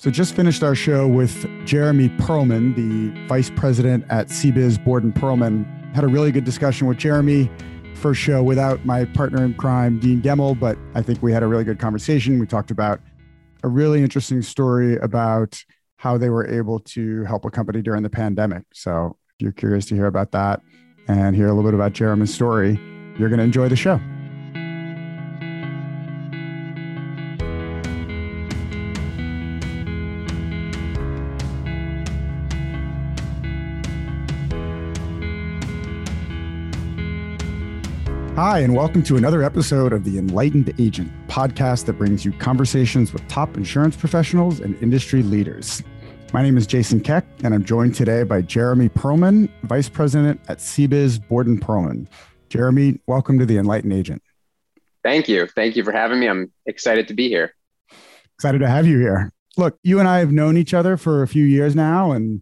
So, just finished our show with Jeremy Perlman, the vice president at CBiz Borden Perlman. Had a really good discussion with Jeremy. First show without my partner in crime, Dean Gemmell, but I think we had a really good conversation. We talked about a really interesting story about how they were able to help a company during the pandemic. So, if you're curious to hear about that and hear a little bit about Jeremy's story, you're going to enjoy the show. Hi, and welcome to another episode of The Enlightened Agent podcast that brings you conversations with top insurance professionals and industry leaders. My name is Jason Keck, and I'm joined today by Jeremy Perlman, Vice President at CBiz Borden Perlman. Jeremy, welcome to The Enlightened Agent. Thank you. Thank you for having me. I'm excited to be here. Excited to have you here. Look, you and I have known each other for a few years now, and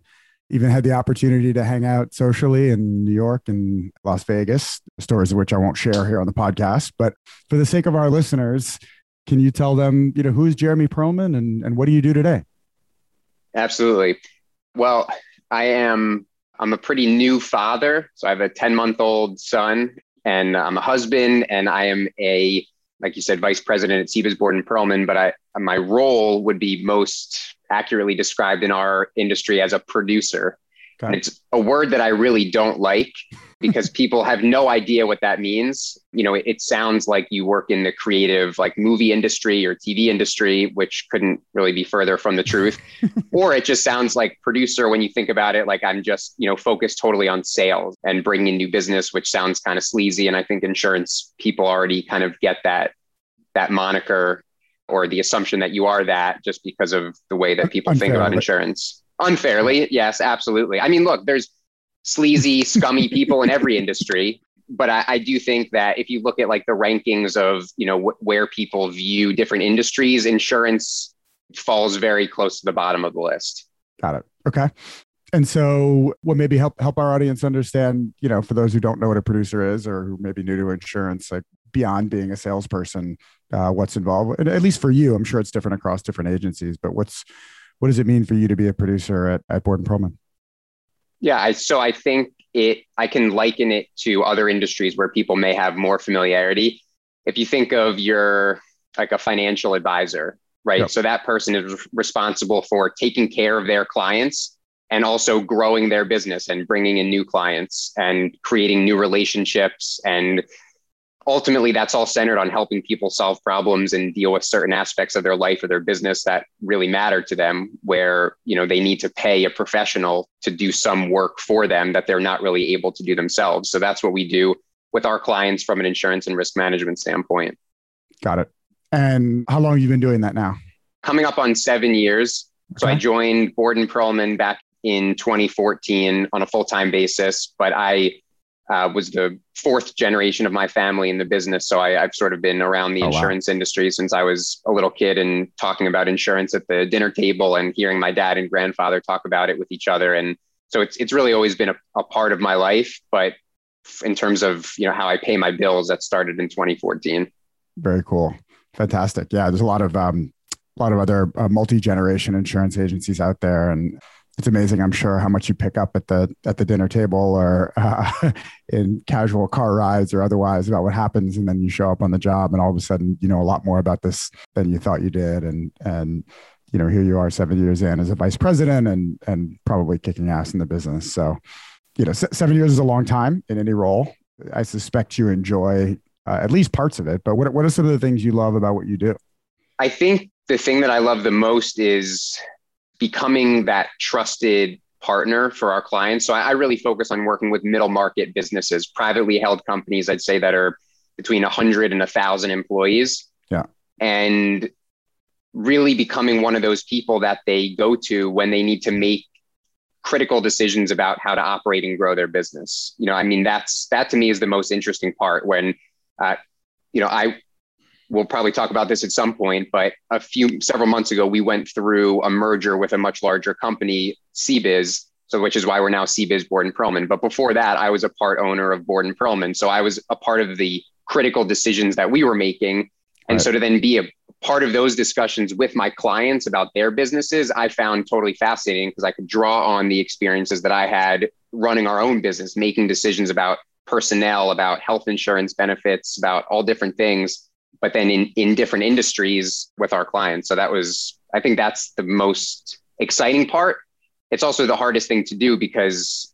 even had the opportunity to hang out socially in New York and Las Vegas, stories of which I won't share here on the podcast. But for the sake of our listeners, can you tell them, you know, who's Jeremy Perlman and, and what do you do today? Absolutely. Well, I am I'm a pretty new father. So I have a 10 month old son and I'm a husband and I am a, like you said, vice president at CBiz Borden Perlman, but I, my role would be most accurately described in our industry as a producer. And it's a word that I really don't like because people have no idea what that means. You know, it, it, sounds like you work in the creative, like movie industry or TV industry, which couldn't really be further from the truth. or it just sounds like producer when you think about it, like I'm just, you know, focused totally on sales and bringing in new business, which sounds kind of sleazy. And I think insurance people already kind of get that that moniker or the assumption that you are that just because of the way that people Unfairly. think about insurance. Unfairly, yes, absolutely. I mean, look, there's sleazy, scummy people in every industry, but I, I, do think that if you look at like the rankings of you know wh- where people view different industries, insurance falls very close to the bottom of the list. Got it. Okay. And so, what maybe help help our audience understand, you know, for those who don't know what a producer is or who may be new to insurance, like beyond being a salesperson, uh, what's involved? At least for you, I'm sure it's different across different agencies. But what's what does it mean for you to be a producer at at Borden Perlman? Yeah, I, so I think it. I can liken it to other industries where people may have more familiarity. If you think of your like a financial advisor, right? Yep. So that person is responsible for taking care of their clients and also growing their business and bringing in new clients and creating new relationships and ultimately that's all centered on helping people solve problems and deal with certain aspects of their life or their business that really matter to them where you know they need to pay a professional to do some work for them that they're not really able to do themselves. So that's what we do with our clients from an insurance and risk management standpoint. Got it. And how long have you been doing that now? Coming up on seven years. Okay. so i joined borden perlman back in 2014 on a full-time basis but i uh, was the fourth generation of my family in the business. So I, have sort of been around the oh, insurance wow. industry since I was a little kid and talking about insurance at the dinner table and hearing my dad and grandfather talk about it with each other. And so it's, it's really always been a, a part of my life. But in terms of, you know, how I pay my bills, that started in 2014. Very cool. Fantastic. Yeah. There's a lot of, um, a lot of other uh, multi-generation insurance agencies out there and it's amazing i'm sure how much you pick up at the at the dinner table or uh, in casual car rides or otherwise about what happens and then you show up on the job and all of a sudden you know a lot more about this than you thought you did and and you know here you are seven years in as a vice president and and probably kicking ass in the business. So you know seven years is a long time in any role. I suspect you enjoy uh, at least parts of it but what, what are some of the things you love about what you do? I think the thing that i love the most is becoming that trusted partner for our clients. So I, I, really focus on working with middle market businesses, privately held companies, I'd say that are between 100 and 1,000 employees. Yeah. And really becoming one of those people that they go to when they need to make critical decisions about how to operate and grow their business. You know, I mean, that's that to me is the most interesting part when, uh, you know, I we'll probably talk about this at some point, but a few several months ago, we went through a merger with a much larger company, CBiz. So, which is why we're now CBiz Borden Perlman. But before that, I was a part owner of Borden Perlman. So I was a part of the critical decisions that we were making. And right. so to then be a part of those discussions with my clients about their businesses, I found totally fascinating because I could draw on the experiences that I had running our own business, making decisions about personnel, about health insurance benefits, about all different things, but then in, in different industries with our clients. So that was, I think that's the most exciting part. It's also the hardest thing to do because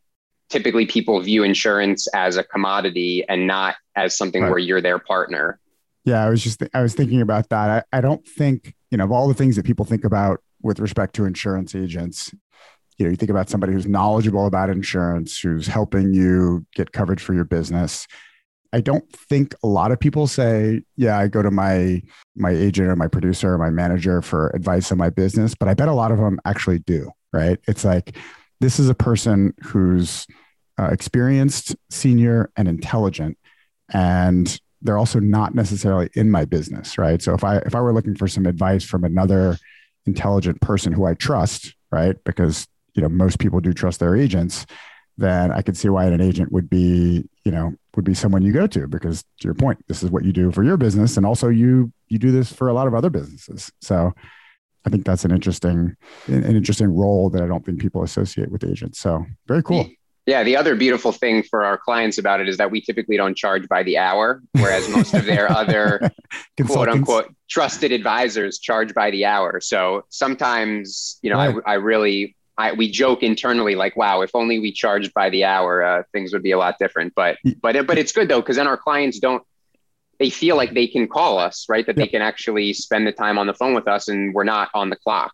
typically people view insurance as a commodity and not as something right. where you're their partner. Yeah, I was just th- I was thinking about that. I, I don't think you know of all the things that people think about with respect to insurance agents. You know, you think about somebody who's knowledgeable about insurance, who's helping you get coverage for your business. I don't think a lot of people say, "Yeah, I go to my my agent or my producer or my manager for advice on my business," but I bet a lot of them actually do. Right? It's like this is a person who's uh, experienced, senior, and intelligent, and they're also not necessarily in my business, right? So if I if I were looking for some advice from another intelligent person who I trust, right? Because you know most people do trust their agents, then I could see why an agent would be, you know, would be someone you go to because to your point, this is what you do for your business and also you you do this for a lot of other businesses. So I think that's an interesting an interesting role that I don't think people associate with agents. So very cool. Yeah, the other beautiful thing for our clients about it is that we typically don't charge by the hour, whereas most of their other quote unquote trusted advisors charge by the hour. So sometimes, you know, right. I, I really, I, we joke internally like, wow, if only we charged by the hour, uh, things would be a lot different. But, but, but it's good though, because then our clients don't, they feel like they can call us, right? That yep. they can actually spend the time on the phone with us and we're not on the clock.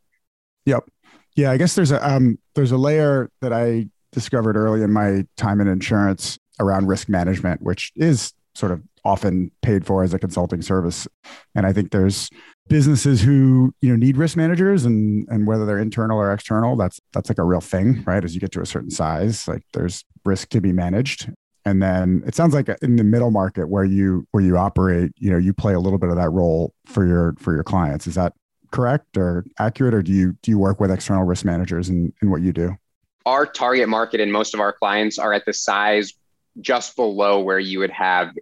Yep. Yeah, I guess there's a um, there's a layer that I discovered early in my time in insurance around risk management, which is sort of often paid for as a consulting service. And I think there's businesses who you know need risk managers and and whether they're internal or external that's that's like a real thing right? As you get to a certain size like there's risk to be managed. And then it sounds like in the middle market where you where you operate you know you play a little bit of that role for your for your clients. Is that correct or accurate? Or do you do you work with external risk managers in, in what you do? Our target market and most of our clients are at the size just below where you would have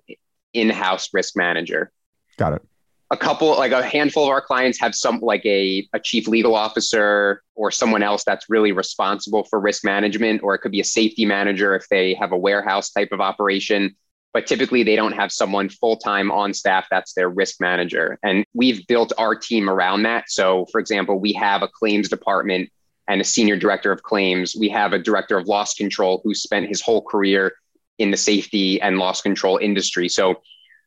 in-house risk manager. Got it. A couple, like a handful of our clients have some like a, a chief legal officer or someone else that's really responsible for risk management, or it could be a safety manager if they have a warehouse type of operation. But typically they don't have someone full-time on staff that's their risk manager. And we've built our team around that. So for example, we have a claims department and a senior director of claims. We have a director of loss control who spent his whole career in the safety and loss control industry. So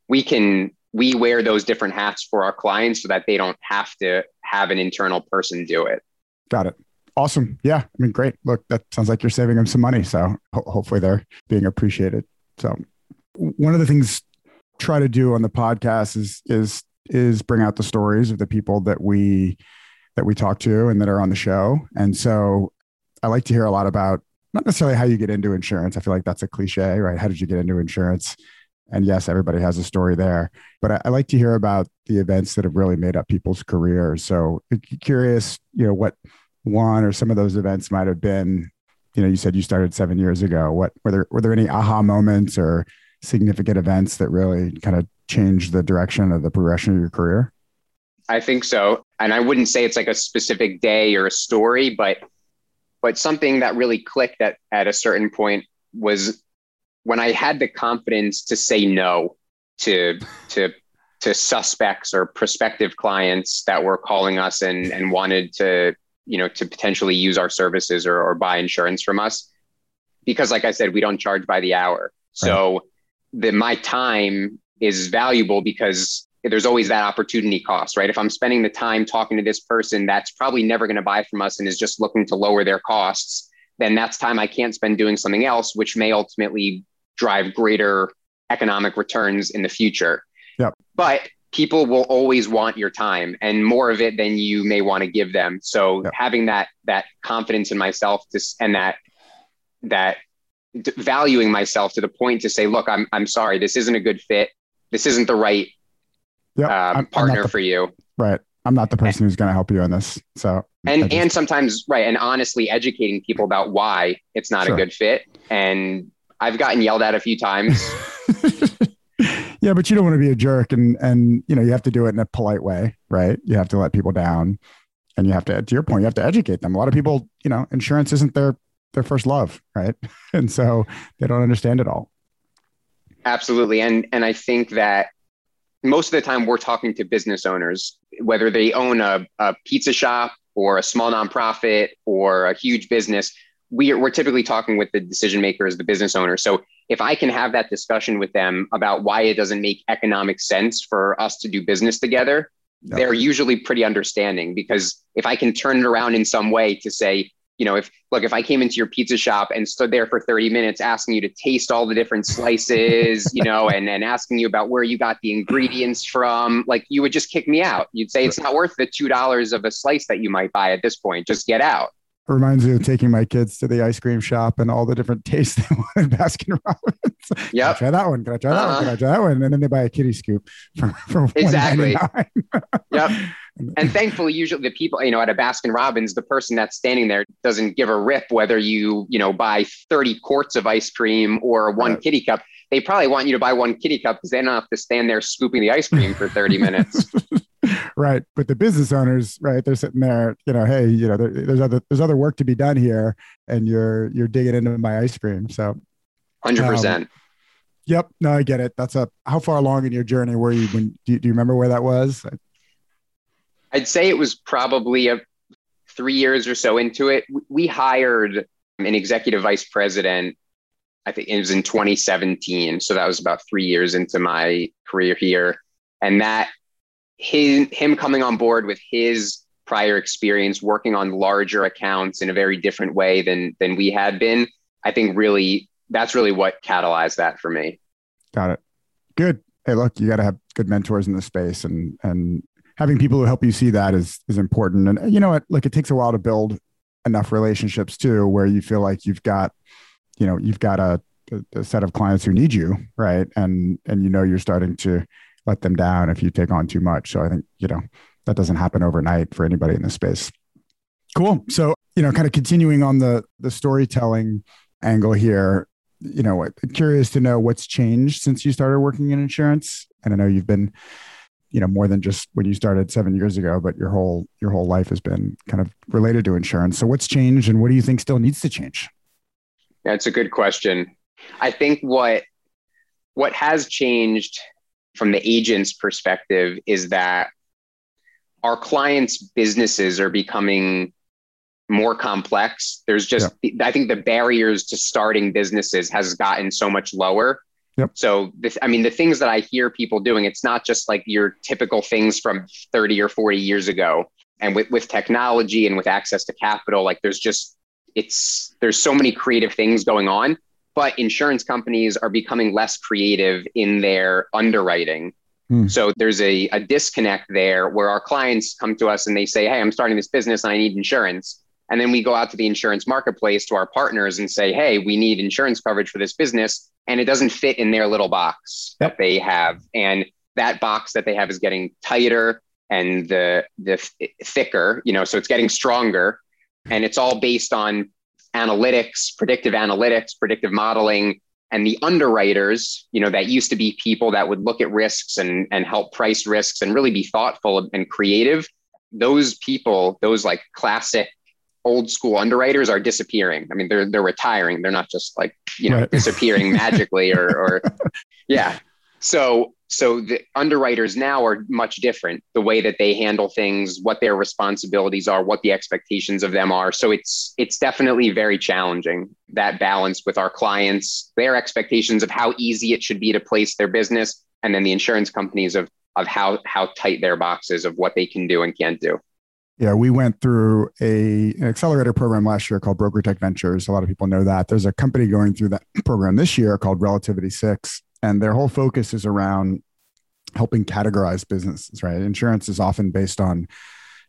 we can we wear those different hats for our clients so that they don't have to have an internal person do it. Got it. Awesome. Yeah. I mean, great. Look, that sounds like you're saving them some money. So ho- hopefully they're being appreciated. So one of the things try to do on the podcast is is is bring out the stories of the people that we that we talk to and that are on the show. And so I like to hear a lot about not necessarily how you get into insurance. I feel like that's a cliche, right? How did you get into insurance? And yes, everybody has a story there, but I, I like to hear about the events that have really made up people's careers. So uh, curious, you know, what one or some of those events might have been. You know, you said you started seven years ago. What were there? Were there any aha moments or significant events that really kind of changed the direction of the progression of your career? I think so. And I wouldn't say it's like a specific day or a story, but but something that really clicked at, at a certain point was when I had the confidence to say no to to to suspects or prospective clients that were calling us and and wanted to you know to potentially use our services or, or buy insurance from us because like i said we don't charge by the hour so right. the my time is valuable because there's always that opportunity cost, right? If I'm spending the time talking to this person that's probably never going to buy from us and is just looking to lower their costs, then that's time I can't spend doing something else, which may ultimately drive greater economic returns in the future. Yep. But people will always want your time and more of it than you may want to give them. So yep. having that that confidence in myself to, and that that valuing myself to the point to say, look, I'm I'm sorry, this isn't a good fit. This isn't the right yep. um, partner the, for you. Right. I'm not the person who's going to help you in this. So, and, just, and sometimes, right. And honestly, educating people about why it's not sure. a good fit. And I've gotten yelled at a few times. Yeah, but you don't want to be a jerk, and and you know you have to do it in a polite way, right? You have to let people down, and you have to, to your point, you have to educate them. A lot of people, you know, insurance isn't their their first love, right? And so they don't understand it all. Absolutely, and and I think that most of the time we're talking to business owners, whether they own a, a pizza shop or a small nonprofit or a huge business. We are, we're typically talking with the decision makers, the business owners. So if I can have that discussion with them about why it doesn't make economic sense for us to do business together, they're usually pretty understanding because if I can turn it around in some way to say, you know, if look, if I came into your pizza shop and stood there for 30 minutes asking you to taste all the different slices, you know, and, and asking you about where you got the ingredients from, like you would just kick me out. You'd say it's not worth the $2 of a slice that you might buy at this point. Just get out reminds me of taking my kids to the ice cream shop and all the different tastes they want in Baskin Robbins. Yeah, try that one. Can I try that uh-huh. one? Can I try that one? And then they buy a kitty scoop from from exactly. yep. And thankfully, usually the people, you know, at a Baskin Robbins, the person that's standing there doesn't give a rip whether you, you know, buy 30 quarts of ice cream or one right. kitty cup. They probably want you to buy one kitty cup because they don't have to stand there scooping the ice cream for 30 minutes. right but the business owners right they're sitting there you know hey you know there, there's other there's other work to be done here and you're you're digging into my ice cream so 100% um, yep no i get it that's a how far along in your journey were you when do you, do you remember where that was i'd say it was probably a three years or so into it. We hired an executive vice president i think it was in 2017 so that was about three years into my career here. And that his, him coming on board with his prior experience working on larger accounts in a very different way than than we had been i think really that's really what catalyzed that for me. Got it. Good. Hey look you got to have good mentors in the space and and having people who help you see that is is important and you know what like it takes a while to build enough relationships too where you feel like you've got you know you've got a, a set of clients who need you right and and you know you're starting to let them down if you take on too much. So I think, you know, that doesn't happen overnight for anybody in this space. Cool. So, you know, kind of continuing on the the storytelling angle here, you know, curious to know what's changed since you started working in insurance. And I know you've been, you know, more than just when you started 7 years ago, but your whole your whole life has been kind of related to insurance. So what's changed and what do you think still needs to change? That's a good question. I think what what has changed from the agent's perspective is that our clients' businesses are becoming more complex. There's just, yeah. I think the barriers to starting businesses has gotten so much lower. Yep. So, this, I mean, the things that I hear people doing, it's not just like your typical things from 30 or 40 years ago. And with, with technology and with access to capital, like there's just, it's, there's so many creative things going on but insurance companies are becoming less creative in their underwriting. Hmm. So there's a, a disconnect there where our clients come to us and they say, Hey, I'm starting this business and I need insurance. And then we go out to the insurance marketplace to our partners and say, Hey, we need insurance coverage for this business. And it doesn't fit in their little box yep. that they have. And that box that they have is getting tighter and the, the thicker, you know, so it's getting stronger. And it's all based on analytics, predictive analytics, predictive modeling, and the underwriters, you know, that used to be people that would look at risks and, and help price risks and really be thoughtful and creative. Those people, those like classic old school underwriters are disappearing. I mean, they're they're retiring. They're not just like, you know, right. disappearing magically or or yeah. So so the underwriters now are much different the way that they handle things what their responsibilities are what the expectations of them are so it's it's definitely very challenging that balance with our clients their expectations of how easy it should be to place their business and then the insurance companies of of how how tight their boxes of what they can do and can't do yeah, we went through a, an accelerator program last year called Broker Tech Ventures. A lot of people know that. There's a company going through that program this year called Relativity Six and their whole focus is around helping categorize businesses right? Insurance is often based on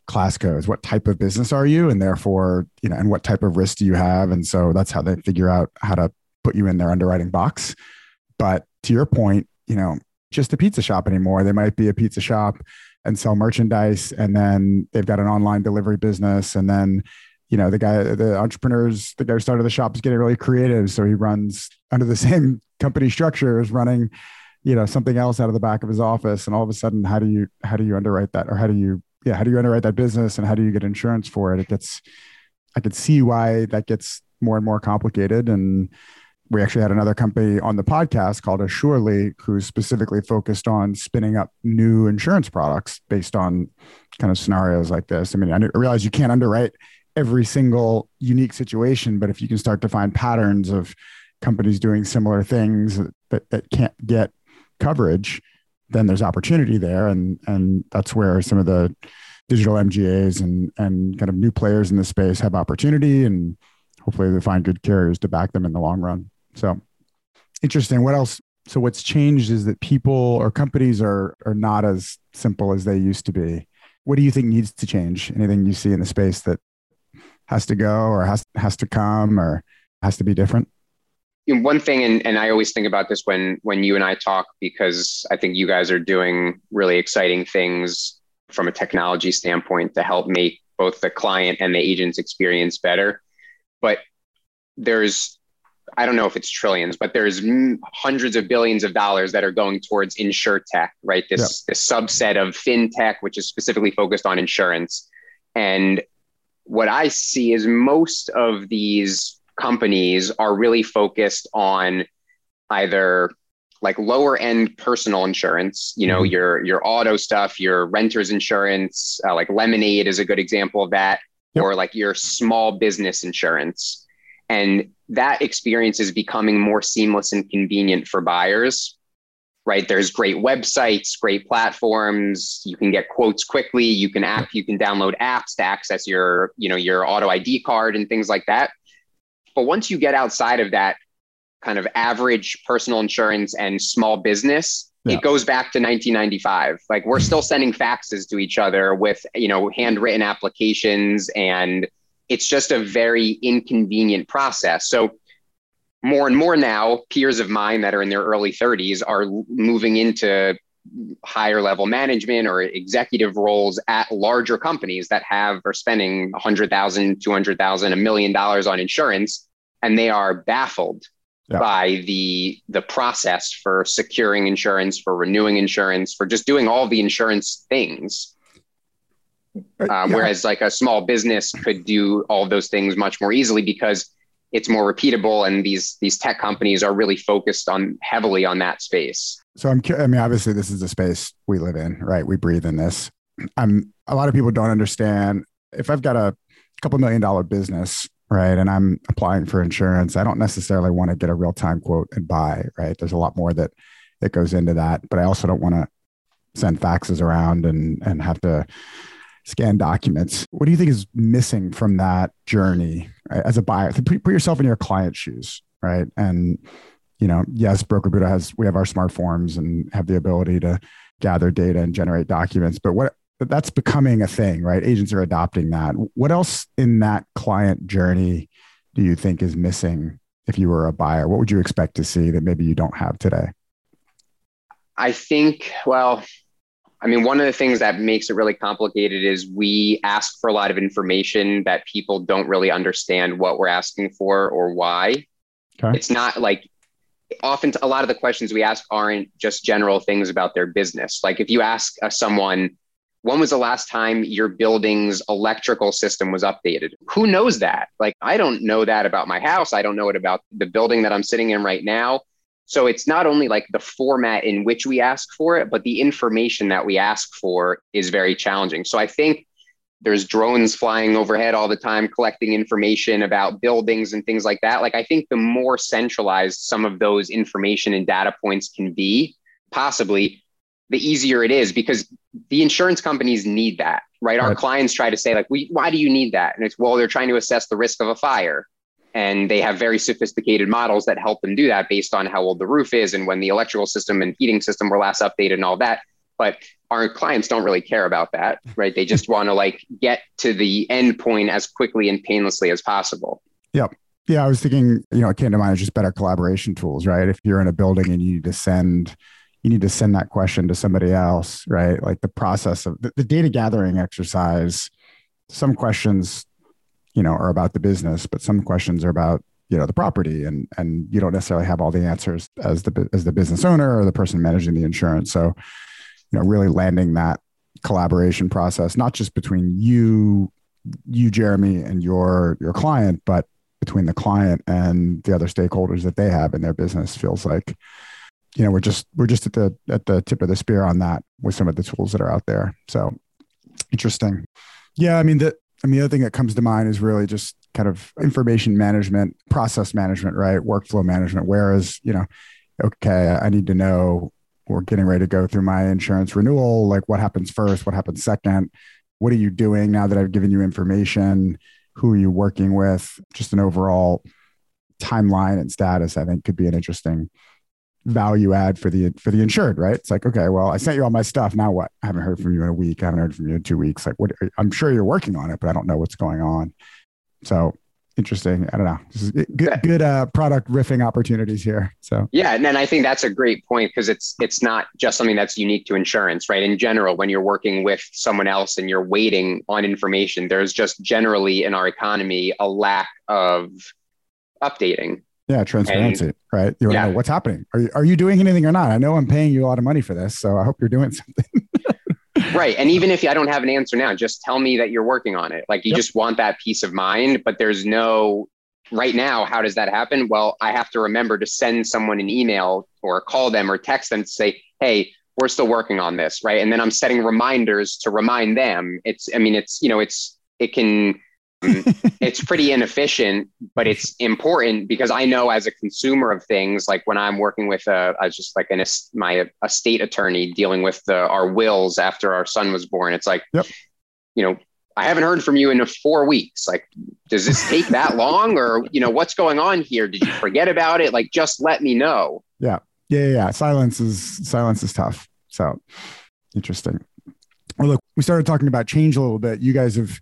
class codes. What type of business are you? And therefore you know and what type of risk do you have? And so that's how they figure out how to put you in their underwriting box. But to your point you know just a pizza shop anymore. They might be a pizza shop and sell merchandise and then they've got an online delivery business and then you know the guy the entrepreneurs the guy who started the shop is getting really creative so he runs under the same company structure is running you know something else out of the back of his office and all of a sudden how do you how do you underwrite that or how do you yeah how do you underwrite that business and how do you get insurance for it? It gets i could see why that gets more and more complicated and we actually had another company on the podcast called Assurely, who's specifically focused on spinning up new insurance products based on kind of scenarios like this. I mean, I realize you can't underwrite every single unique situation, but if you can start to find patterns of companies doing similar things that, that can't get coverage, then there's opportunity there. And, and that's where some of the digital MGAs and, and kind of new players in the space have opportunity. And hopefully they find good carriers to back them in the long run. So interesting. What else? So what's changed is that people or companies are are not as simple as they used to be. What do you think needs to change? Anything you see in the space that has to go or has has to come or has to be different? one thing and, and i always think about this when when you and i talk because i think you guys are doing really exciting things from a technology standpoint to help make both the client and the agent's experience better but there's I don't know if it's trillions, but there's hundreds of billions of dollars that are going towards insurtech, right? This yep. this subset of fintech, which is specifically focused on insurance. And what I see is most of these companies are really focused on either like lower end personal insurance, you know, mm-hmm. your your auto stuff, your renter's insurance, uh, like Lemonade is a good example of that, yep. or like your small business insurance and that experience is becoming more seamless and convenient for buyers right? There's great websites great platforms. You can get quotes quickly. You can app you can download apps to access your you know your auto id card and things like that. But once you get outside of that kind of average personal insurance and small business yeah. it goes back to 1995 like we're still sending faxes to each other with you know handwritten applications and it's just a very inconvenient process. So more and more now, peers of mine that are in their early 30s are moving into higher level management or executive roles at larger companies that have are spending 100,000, 200,000, a million dollars on insurance and they are baffled yeah. by the the process for securing insurance, for renewing insurance, for just doing all the insurance things. Uh, um, yeah. Whereas like a small business could do all those things much more easily because it's more repeatable and these these tech companies are really focused on heavily on that space. So I'm I mean obviously this is the space we live in, right? We breathe in this. I'm a lot of people don't understand if I've got a couple million dollar business, right, and I'm applying for insurance, I don't necessarily want to get a real-time quote and buy, right? There's a lot more that that goes into that, but I also don't want to send faxes around and and have to scan documents. What do you think is missing from that journey right? as a buyer? Put put yourself in your client's shoes, right? And you know, yes, Broker Buddha has we have our smart forms and have the ability to gather data and generate documents, but what that's becoming a thing, right? Agents are adopting that. What else in that client journey do you think is missing if you were a buyer? What would you expect to see that maybe you don't have today? I think, well, I mean, one of the things that makes it really complicated is we ask for a lot of information that people don't really understand what we're asking for or why. Okay. It's not like often a lot of the questions we ask aren't just general things about their business. Like if you ask uh, someone, when was the last time your building's electrical system was updated? Who knows that? Like, I don't know that about my house. I don't know it about the building that I'm sitting in right now. So it's not only like the format in which we ask for it, but the information that we ask for is very challenging. So I think there's drones flying overhead all the time collecting information about buildings and things like that. Like I think the more centralized some of those information and data points can be, possibly the easier it is because the insurance companies need that, right? Our clients try to say like, we, why do you need that? And it's, well, they're trying to assess the risk of a fire and they have very sophisticated models that help them do that based on how old the roof is and when the electrical system and heating system were last updated and all that. But our clients don't really care about that right? They just want to like get to the end point as quickly and painlessly as possible. Yep. Yeah i was thinking you know it came to mind is just better collaboration tools right? If you're in a building and you need to send you need to send that question to somebody else right? Like the process of the, the data gathering exercise some questions you know, are about the business, but some questions are about, you know the property and and you don't necessarily have all the answers as the as the business owner or the person managing the insurance. So you know really landing that collaboration process not just between you you jeremy and your your client but between the client and the other stakeholders that they have in their business feels like you know we're just we're just at the at the tip of the spear on that with some of the tools that are out there. So interesting. Yeah i mean the Mean, the other thing that comes to mind is really just kind of information management, process management, right? Workflow management. Whereas, you know, okay, I need to know we're getting ready to go through my insurance renewal. Like, what happens first? What happens second? What are you doing now that I've given you information? Who are you working with? Just an overall timeline and status, I think, could be an interesting value add for the for the insured, right? It's like, okay, well, I sent you all my stuff. Now what? I haven't heard from you in a week. I haven't heard from you in two weeks. Like, what? I'm sure you're working on it, but I don't know what's going on. So interesting. I don't know. This is good, good uh, product riffing opportunities here. So yeah, and then I think that's a great point because it's it's not just something that's unique to insurance, right? In general, when you're working with someone else and you're waiting on information, there's just generally in our economy a lack of updating yeah, transparency, and, right? You want yeah. to know what's happening. Are you, are you doing anything or not? I know I'm paying you a lot of money for this, so I hope you're doing something. right. And even if I don't have an answer now, just tell me that you're working on it. Like you yep. just want that peace of mind, but there's no right now. How does that happen? Well, I have to remember to send someone an email or call them or text them to say, hey, we're still working on this. Right. And then I'm setting reminders to remind them. It's, I mean, it's, you know, it's, it can, it's pretty inefficient, but it's important because I know as a consumer of things, like when I'm working with a, I was just like an my estate attorney dealing with the our wills after our son was born. It's like, yep. you know, I haven't heard from you in four weeks. Like, does this take that long, or you know, what's going on here? Did you forget about it? Like, just let me know. Yeah, yeah, yeah. Silence is silence is tough. So interesting. Well, look, we started talking about change a little bit. You guys have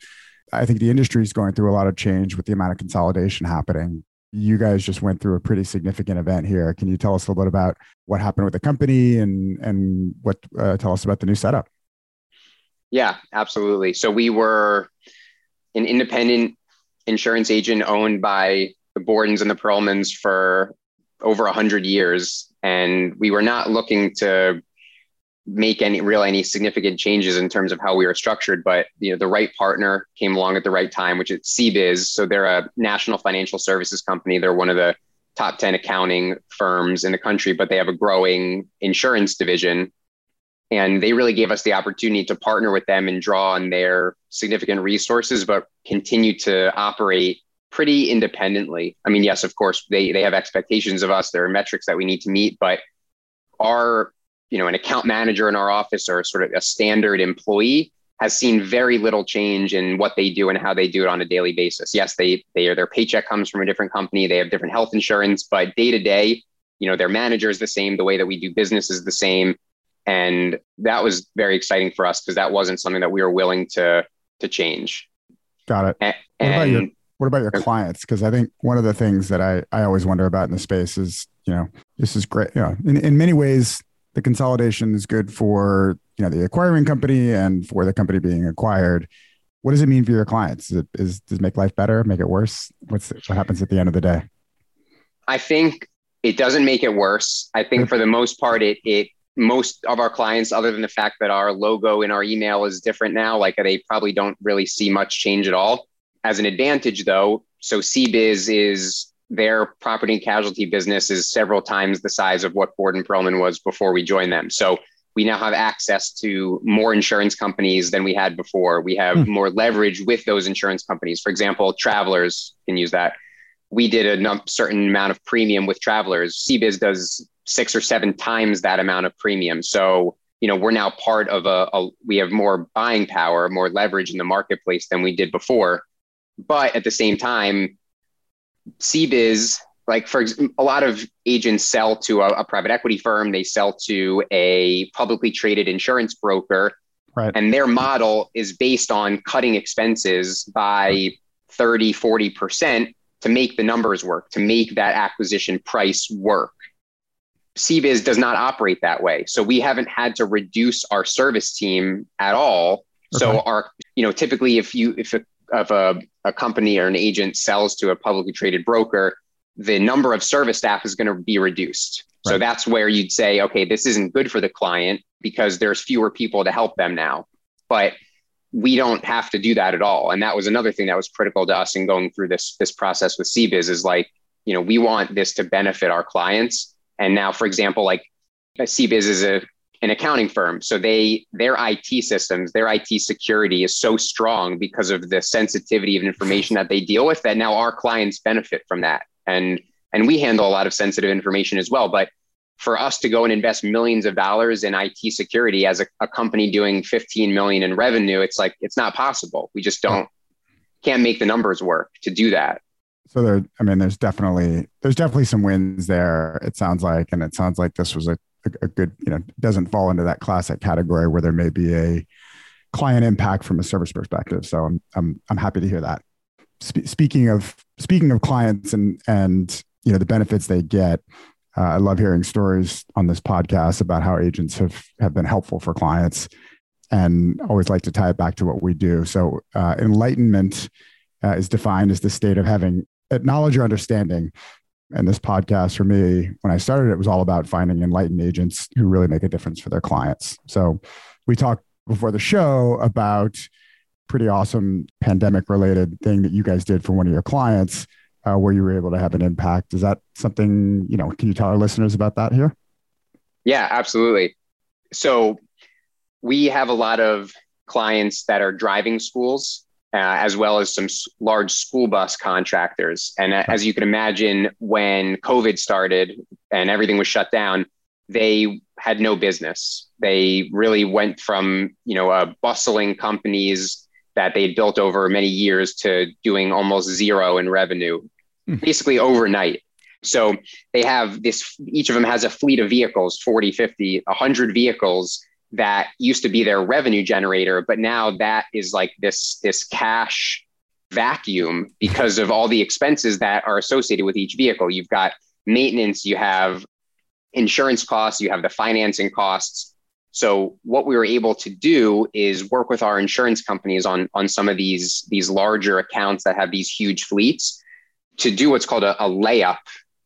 I think the industry is going through a lot of change with the amount of consolidation happening. You guys just went through a pretty significant event here. Can you tell us a little bit about what happened with the company and and what uh, tell us about the new setup? Yeah, absolutely. So we were an independent insurance agent owned by the Bordens and the Perlmans for over 100 years and we were not looking to make any real any significant changes in terms of how we were structured but you know the right partner came along at the right time which is cbiz. So they're a national financial services company. They're one of the top 10 accounting firms in the country but they have a growing insurance division. And they really gave us the opportunity to partner with them and draw on their significant resources but continue to operate pretty independently. I mean yes of course they, they have expectations of us. There are metrics that we need to meet but our you know an account manager in our office or sort of a standard employee has seen very little change in what they do and how they do it on a daily basis. Yes, they they are their paycheck comes from a different company, they have different health insurance, but day to day, you know, their manager is the same, the way that we do business is the same. And that was very exciting for us because that wasn't something that we were willing to to change. Got it. And, what about your what about your clients? Because I think one of the things that I, I always wonder about in the space is, you know, this is great. You know, in, in many ways, the consolidation is good for you know the acquiring company and for the company being acquired. What does it mean for your clients? Is, it, is does it make life better make it worse? What's what happens at the end of the day? I think it doesn't make it worse. I think for the most part it it most of our clients other than the fact that our logo in our email is different now like they probably don't really see much change at all. As an advantage though so cbiz is their property and casualty business is several times the size of what Borden Perlman was before we joined them. So we now have access to more insurance companies than we had before. We have hmm. more leverage with those insurance companies. For example, travelers can use that. We did a num- certain amount of premium with travelers. CBiz does six or seven times that amount of premium. So, you know, we're now part of a, a we have more buying power, more leverage in the marketplace than we did before. But at the same time, CBiz, like for a lot of agents sell to a, a, private equity firm, they sell to a publicly traded insurance broker. Right. And their model is based on cutting expenses by 30, 40% to make the numbers work, to make that acquisition price work. CBiz does not operate that way. So we haven't had to reduce our service team at all. Okay. So our, you know, typically if you if a, if a, a company or an agent sells to a publicly traded broker, the number of service staff is going to be reduced. Right. So that's where you'd say, okay, this isn't good for the client because there's fewer people to help them now. But we don't have to do that at all. And that was another thing that was critical to us in going through this this process with CBiz is like, you know, we want this to benefit our clients. And now, for example, like uh, CBiz is a an accounting firm. So they their IT systems, their IT security is so strong because of the sensitivity of information that they deal with that now our clients benefit from that. And and we handle a lot of sensitive information as well. But for us to go and invest millions of dollars in IT security as a, a company doing 15 million in revenue, it's like it's not possible. We just don't can't make the numbers work to do that. So there, I mean, there's definitely there's definitely some wins there. It sounds like, and it sounds like this was a, a, a good, you know, doesn't fall into that classic category where there may be a client impact from a service perspective. So I'm I'm I'm happy to hear that. Sp- speaking of speaking of clients and and you know the benefits they get, uh, I love hearing stories on this podcast about how agents have have been helpful for clients, and always like to tie it back to what we do. So, uh, enlightenment uh, is defined as the state of having knowledge or understanding. And this podcast for me, when I started, it was all about finding enlightened agents who really make a difference for their clients. So, we talked before the show about pretty awesome pandemic related thing that you guys did for one of your clients uh, where you were able to have an impact. Is that something, you know, can you tell our listeners about that here? Yeah, absolutely. So we have a lot of clients that are driving schools, uh, as well as some large school bus contractors. And uh, as you can imagine, when COVID started and everything was shut down, they had no business. They really went from, you know, uh, bustling companies that they had built over many years to doing almost zero in revenue, hmm. basically overnight. So they have this, each of them has a fleet of vehicles 40, 50, 100 vehicles that used to be their revenue generator, but now that is like this, this cash vacuum because of all the expenses that are associated with each vehicle. You've got maintenance, you have insurance costs, you have the financing costs, so what we were able to do is work with our insurance companies on, on some of these, these larger accounts that have these huge fleets to do what's called a, a layup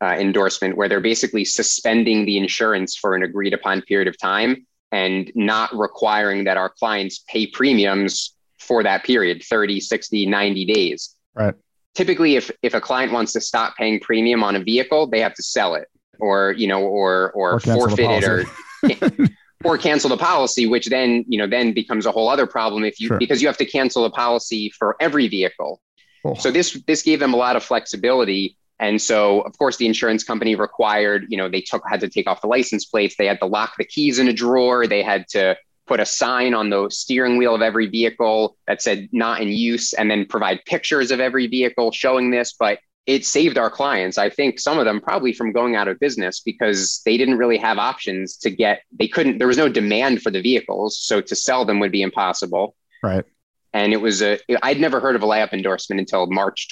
uh, endorsement, where they're basically suspending the insurance for an agreed upon period of time and not requiring that our clients pay premiums for that period 30 60 90 days right typically if if a client wants to stop paying premium on a vehicle they have to sell it or you know or or, or forfeit it or or cancel the policy, which then, you know, then becomes a whole other problem if you sure. because you have to cancel the policy for every vehicle. Oh. So this this gave them a lot of flexibility. And so of course the insurance company required, you know, they took had to take off the license plates, they had to lock the keys in a drawer, they had to put a sign on the steering wheel of every vehicle that said not in use and then provide pictures of every vehicle showing this but it saved our clients. I think some of them probably from going out of business because they didn't really have options to get, they couldn't, there was no demand for the vehicles. So to sell them would be impossible. Right. And it was a, I'd never heard of a layup endorsement until March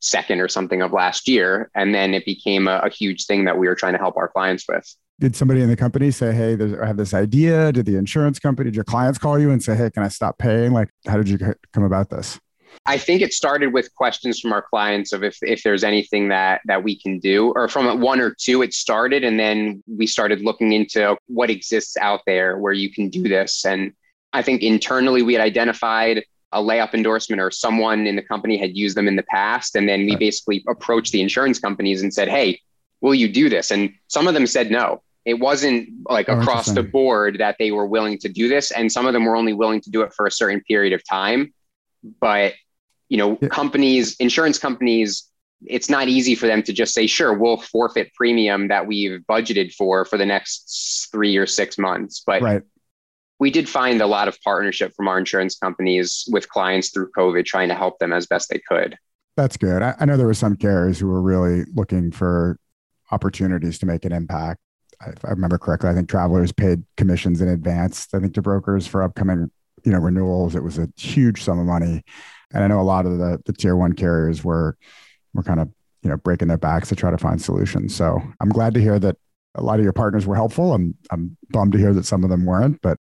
22nd or something of last year. And then it became a, a huge thing that we were trying to help our clients with. Did somebody in the company say, Hey, I have this idea? Did the insurance company, did your clients call you and say, Hey, can I stop paying? Like, how did you come about this? I think it started with questions from our clients of if, if there's anything that that we can do, or from one or two, it started, and then we started looking into what exists out there where you can do this. And I think internally we had identified a layup endorsement or someone in the company had used them in the past, and then we basically approached the insurance companies and said, "Hey, will you do this?" And some of them said no. It wasn't like oh, across the board that they were willing to do this, and some of them were only willing to do it for a certain period of time. But you know, yeah. companies, insurance companies, it's not easy for them to just say, sure, we'll forfeit premium that we've budgeted for for the next three or six months. But right. We did find a lot of partnership from our insurance companies with clients through COVID, trying to help them as best they could. That's good. I, I know there were some carriers who were really looking for opportunities to make an impact. If I remember correctly, I think travelers paid commissions in advance. I think to brokers for upcoming, you know, renewals. It was a huge sum of money and I know a lot of the, the tier one carriers were were kind of you know breaking their backs to try to find solutions. So I'm glad to hear that a lot of your partners were helpful. I'm I'm bummed to hear that some of them weren't, but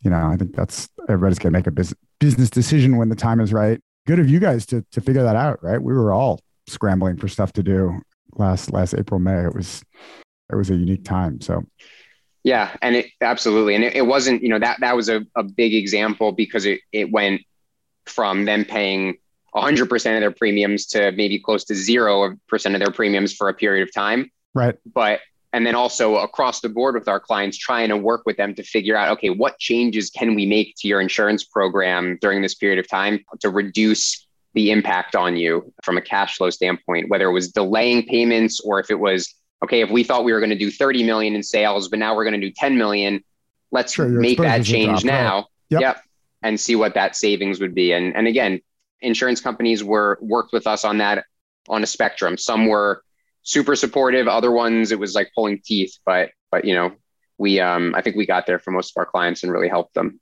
you know I think that's everybody's gonna make a business business decision when the time is right. Good of you guys to to figure that out, right? We were all scrambling for stuff to do last last April May. It was it was a unique time. So yeah, and it absolutely, and it, it wasn't you know that that was a, a big example because it it went from them paying 100% of their premiums to maybe close to 0% of their premiums for a period of time. Right. But and then also across the board with our clients trying to work with them to figure out okay what changes can we make to your insurance program during this period of time to reduce the impact on you from a cash flow standpoint whether it was delaying payments or if it was okay if we thought we were going to do 30 million in sales but now we're going to do 10 million let's sure, make that change now. Yep. yep. And see what that savings would be. And and again insurance companies were worked with us on that on a spectrum. Some were super supportive. Other ones, it was like pulling teeth, but but you know, we um, I think we got there for most of our clients and really helped them.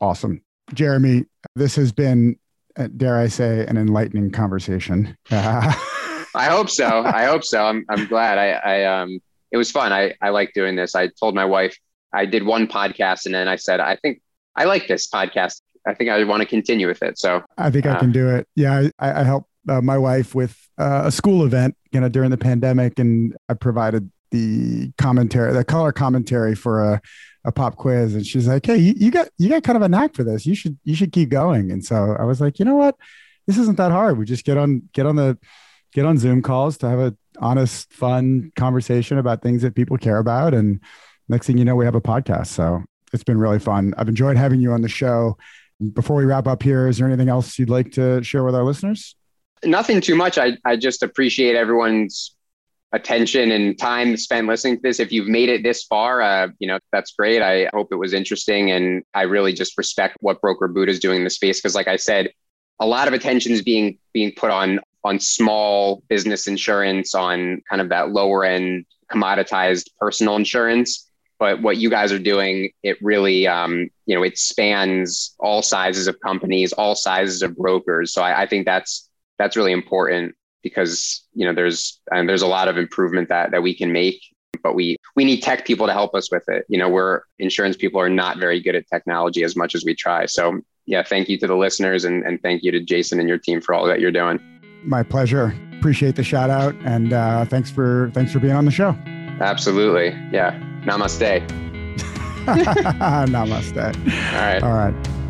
Awesome, Jeremy. This has been, uh, dare I say, an enlightening conversation. I hope so. I hope so. I'm I'm glad. I I um, it was fun. I I like doing this. I told my wife I did one podcast and then I said I think I like this podcast. I think I want to continue with it. So I think uh, I can do it. Yeah, I, I help uh, my wife with uh, a school event, you know, during the pandemic, and I provided the commentary, the color commentary for a, a pop quiz, and she's like, "Hey, you, you got you got kind of a knack for this. You should you should keep going." And so I was like, "You know what? This isn't that hard. We just get on get on the get on Zoom calls to have a honest, fun conversation about things that people care about, and next thing you know, we have a podcast. So it's been really fun. I've enjoyed having you on the show. Before we wrap up here, is there anything else you'd like to share with our listeners? Nothing too much. I, I just appreciate everyone's attention and time spent listening to this. If you've made it this far, uh, you know, that's great. I hope it was interesting. And I really just respect what Broker Buddha is doing in the space. Cause like I said, a lot of attention is being, being put on, on small business insurance, on kind of that lower end commoditized personal insurance. But what you guys are doing, it really, um, you know, it spans all sizes of companies, all sizes of brokers. So I, I think that's that's really important because you know there's and there's a lot of improvement that that we can make but we we need tech people to help us with it. You know we're insurance people are not very good at technology as much as we try. So yeah thank you to the listeners and, and thank you to jason and your team for all that you're doing. My pleasure. Appreciate the shout out and uh, thanks for thanks for being on the show. Absolutely. Yeah. Namaste. Namaste. All right. All right